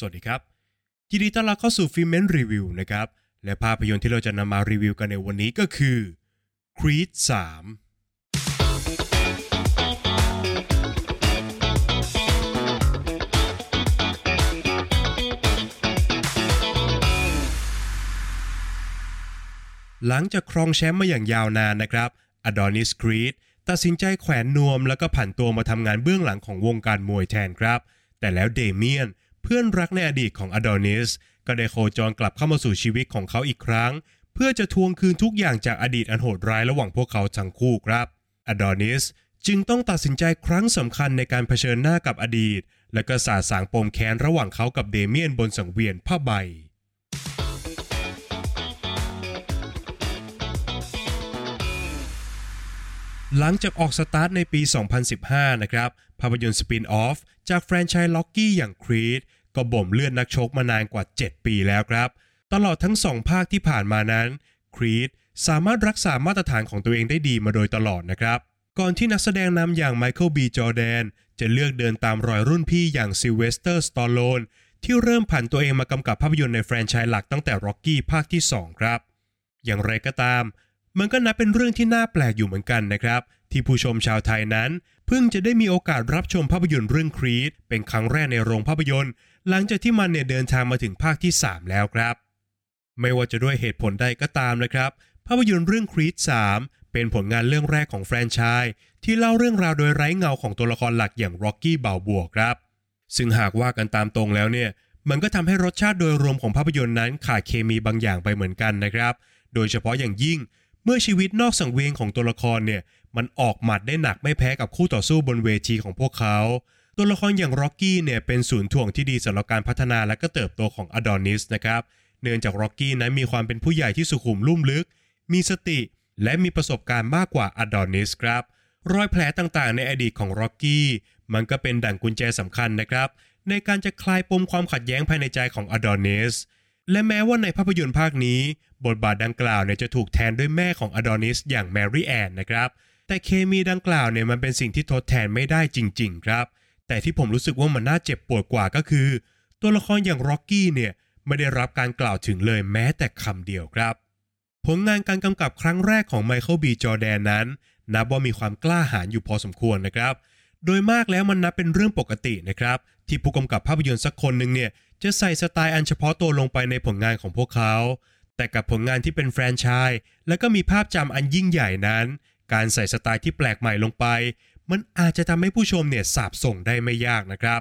สวัสดีครับ ยินดีต้อนรับเข้าสู่ฟิเมนรีวิวนะครับ และภาพยนตร์ที่เราจะนำมารีวิวกันในวันนี้ก็คือ Creed 3หลังจากครองแชมป์มาอย่างยาวนานนะครับอดอนิสครีดตัดสินใจแขวนนวมแล้วก็ผันตัวมาทำงานเบื้องหลังของวงการมวยแทนครับ แต่แล้วเดเมียน พื่อนรักในอดีตของอดอนิสก็ได้โคจรกลับเข้ามาสู่ชีวิตของเขาอีกครั้ง เพื่อจะทวงคืนทุกอย่างจากอดีตอันโหดร้ายระหว่างพวกเขาทั้งคู่ครับอดอนิสจึงต้องตัดสินใจครั้งสำคัญในการเผชิญหน้ากับอดีต และก็สาสางปมแค้นระหว่างเขากับเดเมียนบนสังเวียนผ้าใบหลังจากออกสตาร์ทในปี 2015 นะครับ ภาพยนตร์ spin-off จากแฟรนไชส์ร็อกกี้อย่างครีด ก็บ่มเลือดนักชกมานานกว่า 7 ปีแล้วครับ ตลอดทั้ง2ภาคที่ผ่านมานั้นครีดสามารถรักษามาตรฐานของตัวเองได้ดีมาโดยตลอดนะครับ ก่อนที่นักแสดงนำอย่างไมเคิลบีจอร์แดนจะเลือกเดินตามรอยรุ่นพี่อย่างซิลเวสเตอร์สตอลโลนที่เริ่มผันตัวเองมากำกับภาพยนตร์ในแฟรนไชส์หลักตั้งแต่ร็อกกี้ภาคที่ 2 ครับ อย่างไรก็ตาม มันก็นับเป็นเรื่องที่น่าแปลกอยู่เหมือนกันนะครับ ที่ผู้ชมชาวไทยนั้น เพิ่งจะได้มีโอกาสรับชมภาพยนตร์เรื่องครีดเป็นครั้งแรกในโรงภาพยนตร์ หลังจากที่มันเนี่ยเดินทางมาถึงภาคที่ 3 แล้วครับ ไม่ว่าจะด้วยเหตุผลใดก็ตามนะครับ ภาพยนตร์เรื่องครีด3เป็นผลงานเรื่องแรกของแฟรนไชส์ที่เล่าเรื่องราวโดยไร้เงาของตัวละครหลักอย่างร็อกกี้เบาบัวครับ ซึ่งหากว่ากันตามตรงแล้วเนี่ยมันก็ทำให้รสชาติโดยรวมของภาพยนตร์นั้นขาดเคมีบางอย่างไปเหมือนกันนะครับ โดยเฉพาะอย่างยิ่ง เมื่อชีวิตนอกสังเวียนของตัวละครเนี่ยมันออกหมัดได้หนักไม่แพ้กับคู่ต่อสู้บนเวทีของพวกเขา ตัวละครอย่างร็อกกี้เนี่ยเป็นศูนย์ถ่วงที่ดีสำหรับการพัฒนาและก็เติบโตของอโดนิสนะครับ เนื่องจากร็อกกี้นั้นมีความเป็นผู้ใหญ่ที่สุขุมลุ่มลึก มีสติ และมีประสบการณ์มากกว่าอโดนิสครับ รอยแผลต่างๆ ในอดีตของร็อกกี้มันก็เป็นด่านกุญแจสำคัญนะครับ ในการจะคลายปมความขัดแย้งภายในใจของอโดนิสและแม้ว่าในภาพยนตร์ภาคนี้ บทบาทดังกล่าวเนี่ยจะถูกแทนด้วยแม่ของอโดนิสอย่างแมรี่แอนนะครับ แต่เคมีดังกล่าวเนี่ยมันเป็นสิ่งที่ทดแทนไม่ได้จริง ๆ ครับ แต่ที่ผมรู้สึกว่ามันน่าเจ็บปวดกว่าก็คือ ตัวละครอย่างร็อกกี้เนี่ยไม่ได้รับการกล่าวถึงเลยแม้แต่คำเดียวครับ ผลงานการกำกับครั้งแรกของไมเคิลบีจอร์แดนนั้น นับว่ามีความกล้าหาญอยู่พอสมควรนะครับ โดยมากแล้วมันนับเป็นเรื่องปกตินะครับ ที่ผู้กำกับภาพยนตร์สักคนหนึ่งเนี่ยจะใส่สไตล์อันเฉพาะตัวลงไปในผลงานของพวกเขา แต่กับผลงานที่เป็นแฟรนไชส์และก็มีภาพจำอันยิ่งใหญ่นั้น การใส่สไตล์ที่แปลกใหม่ลงไป มันอาจจะทำให้ผู้ชมเนี่ยสาบส่งได้ไม่ยากนะครับ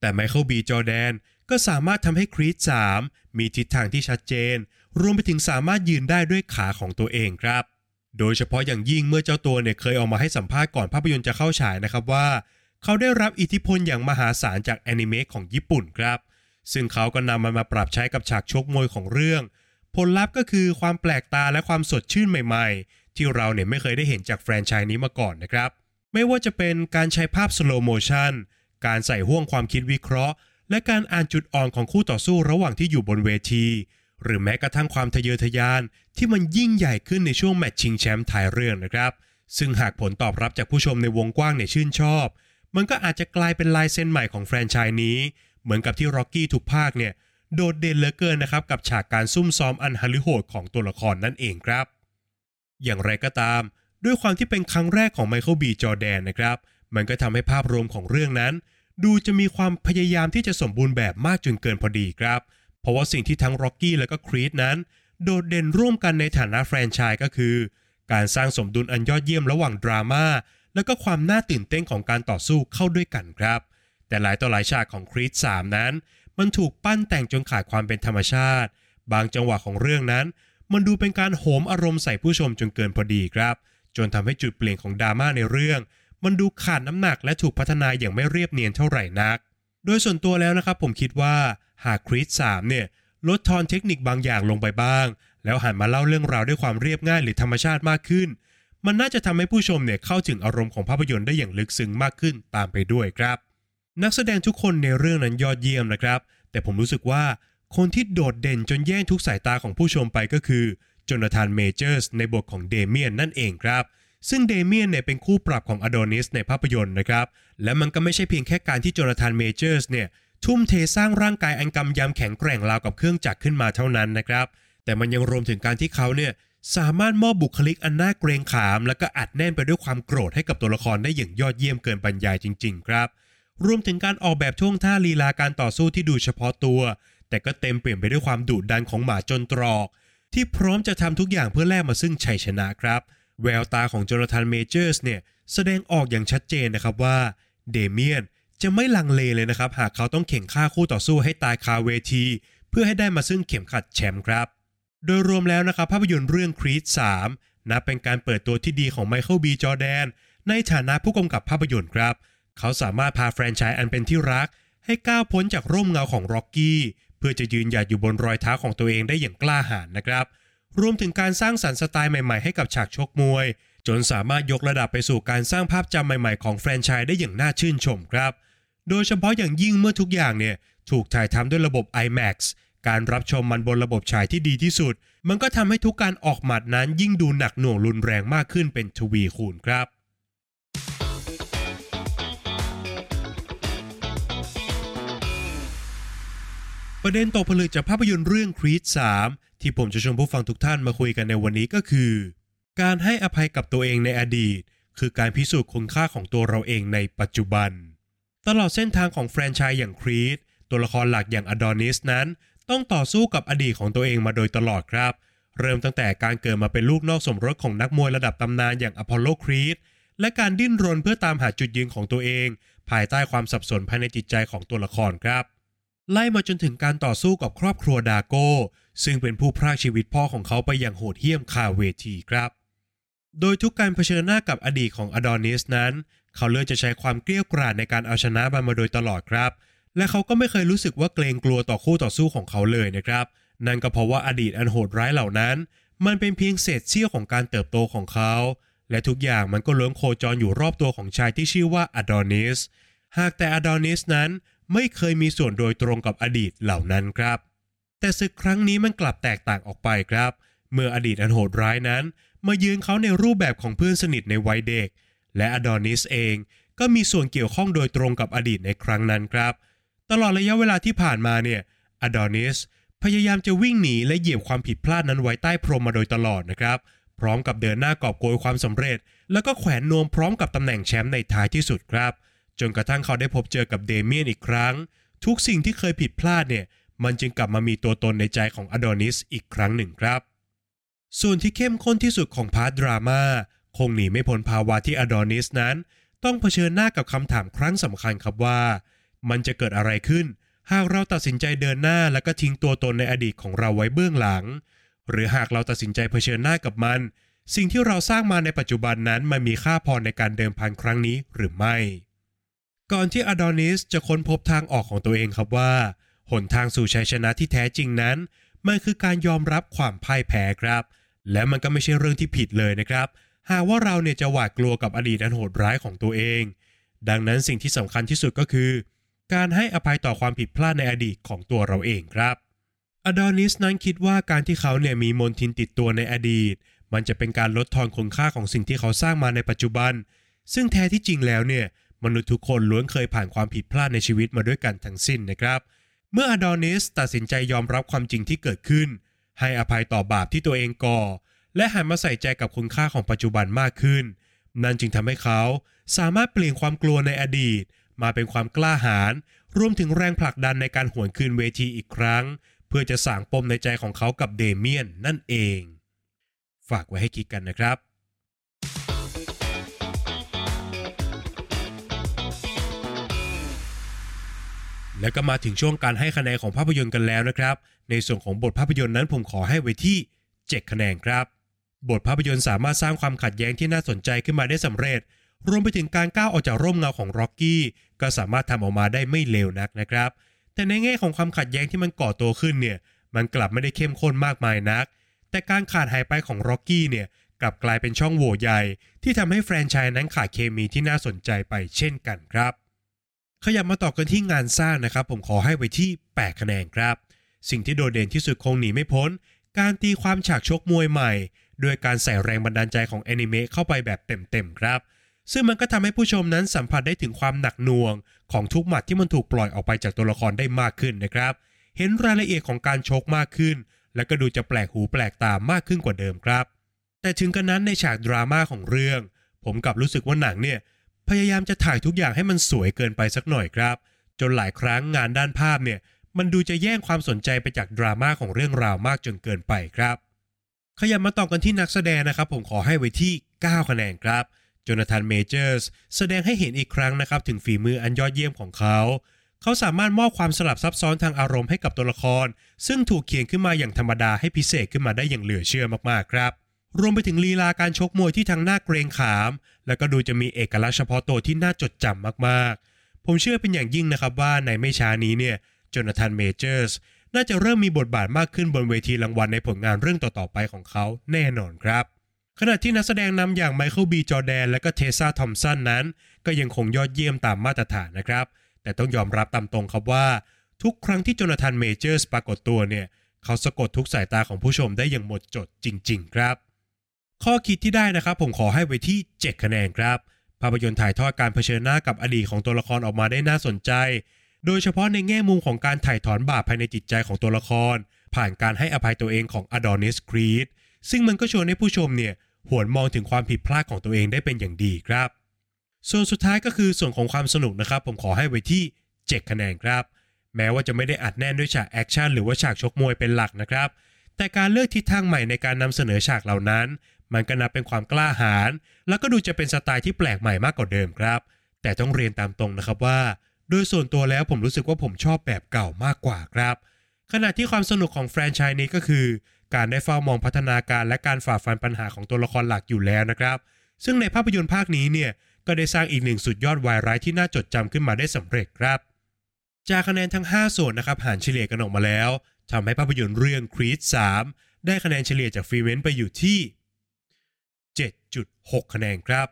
แต่ไมเคิลบีจอแดนก็สามารถทำให้ครีด3มีทิศทางที่ชัดเจน รวมไปถึงสามารถยืนได้ด้วยขาของตัวเองครับ โดยเฉพาะอย่างยิ่งเมื่อเจ้าตัวเนี่ยเคยออกมาให้สัมภาษณ์ก่อนภาพยนตร์จะเข้าฉายนะครับว่า เขาได้รับอิทธิพลอย่างมหาศาลจากแอนิเมะของญี่ปุ่นครับ ซึ่งเขาก็นำมันมาปรับใช้กับฉากชกมวยของเรื่อง ผลลัพธ์ก็คือความแปลกตาและความสดชื่นใหม่ ๆ ที่เราเนี่ยไม่เคยได้เห็นจากแฟรนไชส์นี้มาก่อนนะครับ ไม่ว่าจะเป็นการใช้ภาพ slow motion การใส่ห้วงความคิดวิเคราะห์ และการอ่านจุดอ่อนของคู่ต่อสู้ระหว่างที่อยู่บนเวที หรือแม้กระทั่งความทะเยอทะยานที่มันยิ่งใหญ่ขึ้นในช่วงแมตช์ชิงแชมป์ท้ายเรื่องนะครับ ซึ่งหากผลตอบรับจากผู้ชมในวงกว้างเนี่ยชื่นชอบ มันก็อาจจะกลายเป็นลายเส้นใหม่ของแฟรนไชส์นี้ เหมือนกับที่ร็อกกี้ทุกภาคเนี่ยโดดเด่นเหลือเกินนะครับกับฉากการซุ่มซ้อมอันฮาลิโหดของตัวละครนั่นเองครับ อย่างไรก็ตาม ด้วยความที่เป็นครั้งแรกของไมเคิลบีจอแดนนะครับ มันก็ทำให้ภาพรวมของเรื่องนั้น ดูจะมีความพยายามที่จะสมบูรณ์แบบมากจนเกินพอดีครับ เพราะว่าสิ่งที่ทั้งร็อกกี้และก็ครีดนั้น โดดเด่นร่วมกันในฐานะแฟรนไชส์ก็คือ การสร้างสมดุลอันยอดเยี่ยมระหว่างดราม่าและก็ความน่าตื่นเต้นของการต่อสู้เข้าด้วยกันครับ แต่หลายต่อหลายฉากของครีด3นั้น มันถูกปั้นแต่งจนขาดความเป็นธรรมชาติ บางจังหวะของเรื่องนั้น มันดูเป็นการโหมอารมณ์ใส่ผู้ชมจนเกินพอดีครับ จนทำให้จุดเปลี่ยนของดราม่าในเรื่อง มันดูขาดน้ำหนักและถูกพัฒนาอย่างไม่เรียบเนียนเท่าไหร่นัก โดยส่วนตัวแล้วนะครับผมคิดว่าหากครีด3เนี่ยลดทอนเทคนิคบางอย่างลงไปบ้าง แล้วหันมาเล่าเรื่องราวด้วยความเรียบง่ายหรือธรรมชาติมากขึ้น มันน่าจะทำให้ผู้ชมเนี่ยเข้าถึงอารมณ์ของภาพยนตร์ได้อย่างลึกซึ้งมากขึ้นตามไปด้วยครับ นักแสดงทุกคนในเรื่องนั้นยอดเยี่ยมนะครับ แต่ผมรู้สึกว่าคนที่โดดเด่นจนแย่งทุกสายตาของผู้ชมไปก็คือ โจนาธานเมเจอร์สในบทของเดเมียนนั่นเองครับ ซึ่งเดเมียนเนี่ยเป็นคู่ปรับของอโดนิสในภาพยนตร์นะครับ และมันก็ไม่ใช่เพียงแค่การที่โจนาธานเมเจอร์สเนี่ยทุ่มเทสร้างร่างกายอันกำยำแข็งแกร่งราวกับเครื่องจักรขึ้นมาเท่านั้นนะครับ แต่มันยังรวมถึงการที่เขาเนี่ยสามารถมอบบุคลิกอันน่าเกรงขาม และก็อัดแน่นไปด้วยความโกรธให้กับตัวละครได้อย่างยอดเยี่ยมเกินบรรยายจริง ๆ ครับ รวมถึงการออกแบบท่วงท่าลีลาการต่อสู้ที่ดูเฉพาะตัว แต่ก็เต็มเปี่ยมไปด้วยความดุดันของหมาจนตรอก ที่พร้อมจะทำทุกอย่างเพื่อแลกมาซึ่งชัยชนะครับ แววตาของโจนาธานเมเจอร์สเนี่ยแสดงออกอย่างชัดเจนนะครับว่าเดเมียนจะไม่ลังเลเลยนะครับ หากเขาต้องเข่นฆ่าคู่ต่อสู้ให้ตายคาเวที เพื่อให้ได้มาซึ่งเข็มขัดแชมป์ครับ โดยรวมแล้วนะครับภาพยนตร์เรื่องครีด3นับเป็นการเปิดตัวที่ดีของไมเคิลบีจอแดนในฐานะผู้กำกับภาพยนตร์ครับ เขาสามารถพาแฟรนไชส์อันเป็นที่รัก ให้ก้าวพ้นจากร่มเงาของร็อกกี้ เพื่อจะยืนหยัดอยู่บนรอยเท้าของตัวเองได้อย่างกล้าหาญนะครับ รวมถึงการสร้างสรรค์สไตล์ใหม่ๆให้กับฉากชกมวย จนสามารถยกระดับไปสู่การสร้างภาพจำใหม่ๆของแฟรนไชส์ได้อย่างน่าชื่นชมครับ โดยเฉพาะอย่างยิ่งเมื่อทุกอย่างเนี่ยถูกถ่ายทำด้วยระบบ IMAX การรับชมมันบนระบบฉายที่ดีที่สุด มันก็ทำให้ทุกการออกหมัดนั้นยิ่งดูหนักหน่วงรุนแรงมากขึ้นเป็นทวีคูณครับ ประเด็นตกผลึกจากภาพยนตร์เรื่องครีด3ที่ผมจะชวนผู้ฟังทุกท่านมาคุยกันในวันนี้ก็คือ การให้อภัยกับตัวเองในอดีต คือการพิสูจน์คุณค่าของตัวเราเองในปัจจุบัน ตลอดเส้นทางของแฟรนไชส์อย่างครีดตัวละครหลักอย่างอโดนิสนั้น ต้องต่อสู้กับอดีตของตัวเองมาโดยตลอดครับ เริ่มตั้งแต่การเกิดมาเป็นลูกนอกสมรสของนักมวยระดับตำนานอย่างอพอลโลครีดและการดิ้นรนเพื่อตามหาจุดยืนของตัวเอง ภายใต้ความสับสนภายในจิตใจของตัวละครครับ ไล่มาจนถึงการต่อสู้กับครอบครัวดาโก้ ซึ่งเป็นผู้พรากชีวิตพ่อของเขาไปอย่างโหดเหี้ยมคาเวทีครับ โดยทุกการเผชิญหน้ากับอดีตของอดอนิสนั้น เขาเลือกจะใช้ความเกลี้ยกล่อมในการเอาชนะมันมาโดยตลอดครับ และเขาก็ไม่เคยรู้สึกว่าเกรงกลัวต่อคู่ต่อสู้ของเขาเลยนะครับ นั่นก็เพราะว่าอดีตอันโหดร้ายเหล่านั้น มันเป็นเพียงเศษเสี้ยวของการเติบโตของเขา และทุกอย่างมันก็ล้วนโคจรอยู่รอบตัวของชายที่ชื่อว่าอดอนิส หากแต่อดอนิสนั้น ไม่เคยมีส่วนโดยตรงกับอดีตเหล่านั้นครับ แต่ศึกครั้งนี้มันกลับแตกต่างออกไปครับ เมื่ออดีตอันโหดร้ายนั้น มายืนเขาในรูปแบบของเพื่อนสนิทในวัยเด็ก และอดอนิสเองก็มีส่วนเกี่ยวข้องโดยตรงกับอดีตในครั้งนั้นครับ ตลอดระยะเวลาที่ผ่านมาเนี่ยอดอนิสพยายามจะวิ่งหนีและเหยียบความผิดพลาดนั้นไว้ใต้พรมมาโดยตลอดนะครับ พร้อมกับเดินหน้ากอบโกยความสำเร็จ แล้วก็แขวนนวมพร้อมกับตำแหน่งแชมป์ในท้ายที่สุดครับ จนกระทั่งเขาได้พบเจอกับเดเมียนอีกครั้ง ทุกสิ่งที่เคยผิดพลาดเนี่ย มันจึงกลับมามีตัวตนในใจของอโดนิสอีกครั้งหนึ่งครับ ส่วนที่เข้มข้นที่สุดของ part ดราม่าคงหนีไม่พ้นภาวะที่อโดนิสนั้น ต้องเผชิญหน้ากับคำถามครั้งสำคัญครับว่า มันจะเกิดอะไรขึ้น หากเราตัดสินใจเดินหน้าแล้วก็ทิ้งตัวตนในอดีตของเราไว้เบื้องหลัง หรือหากเราตัดสินใจเผชิญหน้ากับมัน สิ่งที่เราสร้างมาในปัจจุบันนั้นมันมีค่าพอในการเดิมพันครั้งนี้หรือไม่ ก่อนที่อดอนิสจะค้นพบทางออกของตัวเองครับว่า หนทางสู่ชัยชนะที่แท้จริงนั้น มันคือการยอมรับความพ่ายแพ้ครับ และมันก็ไม่ใช่เรื่องที่ผิดเลยนะครับ หากว่าเราเนี่ยจะหวาดกลัวกับอดีตอันโหดร้ายของตัวเอง ดังนั้นสิ่งที่สำคัญที่สุดก็คือ การให้อภัยต่อความผิดพลาดในอดีตของตัวเราเองครับอดอนิสนั้นคิดว่าการที่เขาเนี่ยมีมนทินติดตัวในอดีต มันจะเป็นการลดทอนคุณค่าของสิ่งที่เขาสร้างมาในปัจจุบัน ซึ่งแท้ที่จริงแล้วเนี่ย มนุษย์ทุกคนล้วนเคยผ่านความผิดพลาดในชีวิตมาด้วยกันทั้งสิ้นนะครับ เมื่ออดอนิสตัดสินใจยอมรับความจริงที่เกิดขึ้น ให้อภัยต่อบาปที่ตัวเองก่อ และหันมาใส่ใจกับคุณค่าของปัจจุบันมากขึ้น นั่นจึงทำให้เขาสามารถเปลี่ยนความกลัวในอดีต มาเป็นความกล้าหาญรวมถึงแรงผลักดันในการหวนคืนเวทีอีกครั้ง เพื่อจะสางปมในใจของเขากับเดเมียนนั่นเอง ฝากไว้ให้คิดกันนะครับ แล้วก็มาถึงช่วงการให้คะแนนของภาพยนตร์กันแล้วนะครับ ในส่วนของบทภาพยนตร์นั้นผมขอให้ไว้ที่ 7 คะแนนครับ บทภาพยนตร์สามารถสร้างความขัดแย้งที่น่าสนใจขึ้นมาได้สำเร็จ รวมไปถึงการก้าวออกจากร่มเงาของร็อกกี้ก็สามารถทำออกมาได้ไม่เลวนักนะครับ แต่ในแง่ของความขัดแย้งที่มันก่อตัวขึ้นเนี่ยมันกลับไม่ได้เข้มข้นมากมายนัก แต่การขาดหายไปของร็อกกี้เนี่ยกลับกลายเป็นช่องโหว่ใหญ่ ที่ทำให้แฟรนไชส์นั้นขาดเคมีที่น่าสนใจไปเช่นกันครับ ขยับมาต่อกันที่งานสร้างนะครับ ผมขอให้ไว้ที่ 8 คะแนนครับ สิ่งที่โดดเด่นที่สุดคงหนีไม่พ้น การตีความฉากชกมวยใหม่โดยการใส่แรงบันดาลใจของแอนิเมะเข้าไปแบบเต็มๆครับ ซึ่งมันก็ทำให้ผู้ชมนั้นสัมผัสได้ถึงความหนักหน่วง ของทุกหมัดที่มันถูกปล่อยออกไปจากตัวละครได้มากขึ้นนะครับ เห็นรายละเอียดของการชกมากขึ้น และก็ดูจะแปลกหูแปลกตามากขึ้นกว่าเดิมครับ แต่ถึงกันนั้นในฉากดราม่าของเรื่อง ผมกลับรู้สึกว่าหนังเนี่ย พยายามจะถ่ายทุกอย่างให้มันสวยเกินไปสักหน่อยครับ จนหลายครั้งงานด้านภาพเนี่ย มันดูจะแย่งความสนใจไปจากดราม่าของเรื่องราวมากจนเกินไปครับ ขยับมาต่อกันที่นักแสดงนะครับ ผมขอให้ไว้ที่ 9 คะแนนครับโจนาธานเมเจอร์สแสดงให้เห็นอีกครั้งนะครับ ถึงฝีมืออันยอดเยี่ยมของเขา เขาสามารถมอบความสลับซับซ้อนทางอารมณ์ให้กับตัวละคร ซึ่งถูกเขียนขึ้นมาอย่างธรรมดาให้พิเศษขึ้นมาได้อย่างเหลือเชื่อมากๆครับ รวมไปถึงลีลาการชกมวยที่ทั้งน่าเกรงขาม แล้วก็ดูจะมีเอกลักษณ์เฉพาะตัวที่น่าจดจำมากๆ ผมเชื่อเป็นอย่างยิ่งนะครับว่าในไม่ช้านี้เนี่ยจนาธานเมเจอร์สน่าจะเริ่มมีบทบาทมากขึ้นบนเวทีรางวัลในผลงานเรื่องต่อๆไปของเขาแน่นอนครับ ขณะที่นักแสดงนำอย่างไมเคิลบีจอแดนและก็เทซ่าทอมสันนั้น ก็ยังคงยอดเยี่ยมตามมาตรฐานนะครับ แต่ต้องยอมรับตามตรงครับว่า ทุกครั้งที่โจนาธานเมเจอร์สปรากฏตัวเนี่ย เขาสะกดทุกสายตาของผู้ชมได้อย่างหมดจดจริง ๆ ครับ ข้อคิดที่ได้นะครับ ผมขอให้ไว้ที่ 7 คะแนนครับ ภาพยนตร์ถ่ายทอดการเผชิญหน้ากับอดีตของตัวละครออกมาได้น่าสนใจ โดยเฉพาะในแง่มุมของการไถ่ถอนบาปภายในจิตใจของตัวละคร ผ่านการให้อภัยตัวเองของอโดนิสครีดซึ่งมันก็ชวนให้ผู้ชมเนี่ยหวนมองถึงความผิดพลาดของตัวเองได้เป็นอย่างดีครับ ส่วนสุดท้ายก็คือส่วนของความสนุกนะครับ ผมขอให้ไว้ที่ 7 คะแนนครับ แม้ว่าจะไม่ได้อัดแน่นด้วยฉากแอคชั่นหรือว่าฉากชกมวยเป็นหลักนะครับ แต่การเลือกทิศทางใหม่ในการนำเสนอฉากเหล่านั้น มันก็นับเป็นความกล้าหาญแล้วก็ดูจะเป็นสไตล์ที่แปลกใหม่มากกว่าเดิมครับ แต่ต้องเรียนตามตรงนะครับว่า โดยส่วนตัวแล้วผมรู้สึกว่าผมชอบแบบเก่ามากกว่าครับ ขณะที่ความสนุกของแฟรนไชส์นี้ก็คือ การได้เฝ้ามองพัฒนาการและการฝ่าฟันปัญหาของตัวละครหลักอยู่แล้วนะครับ ซึ่งในภาพยนตร์ภาคนี้เนี่ยก็ได้สร้างอีกหนึ่งสุดยอดวายร้ายที่น่าจดจำขึ้นมาได้สำเร็จครับ จากคะแนนทั้ง 5 ส่วนนะครับหารเฉลี่ยกันออกมาแล้วทำให้ภาพยนตร์เรื่อง Creed 3ได้คะแนนเฉลี่ยจากฟรีเวนต์ไปอยู่ที่ 7.6 คะแนนครับ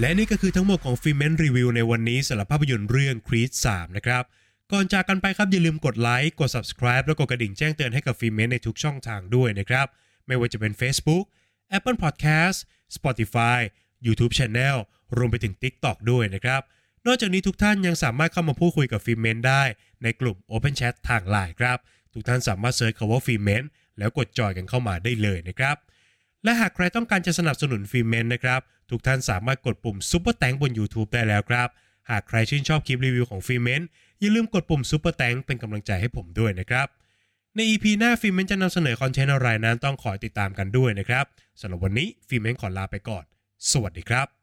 และนี่ก็คือทั้งหมดของฟิเมนรีวิวในวันนี้สำหรับภาพยนตร์เรื่อง Creed 3 นะครับ ก่อนจากกันไปครับอย่าลืมกดไลค์กด subscribe แล้วกดกระดิ่งแจ้งเตือนให้กับฟิเมนในทุกช่องทางด้วยนะครับ ไม่ว่าจะเป็น Facebook Apple Podcast Spotify YouTube Channel รวมไปถึง TikTok ด้วยนะครับ นอกจากนี้ทุกท่านยังสามารถเข้ามาพูดคุยกับฟิเมนได้ในกลุ่ม Open Chat ทางไลน์ครับ ทุกท่านสามารถ search คำว่าฟิเมนแล้วกดจอยกันเข้ามาได้เลยนะครับ และหากใครต้องการจะสนับสนุนฟิเมนนะครับ ทุกท่านสามารถกดปุ่ม Super Thanks บน YouTube ได้แล้วครับ หากใครชื่นชอบคลิปรีวิวของฟิเมนอย่าลืมกดปุ่ม Super Thanks เป็นกำลังใจให้ผมด้วยนะครับใน EP หน้าฟิเมนจะนำเสนอคอนเทนต์อะไรนั้นต้องขอติดตามกันด้วยนะครับสำหรับวันนี้ฟิเมนขอลาไปก่อน สวัสดีครับ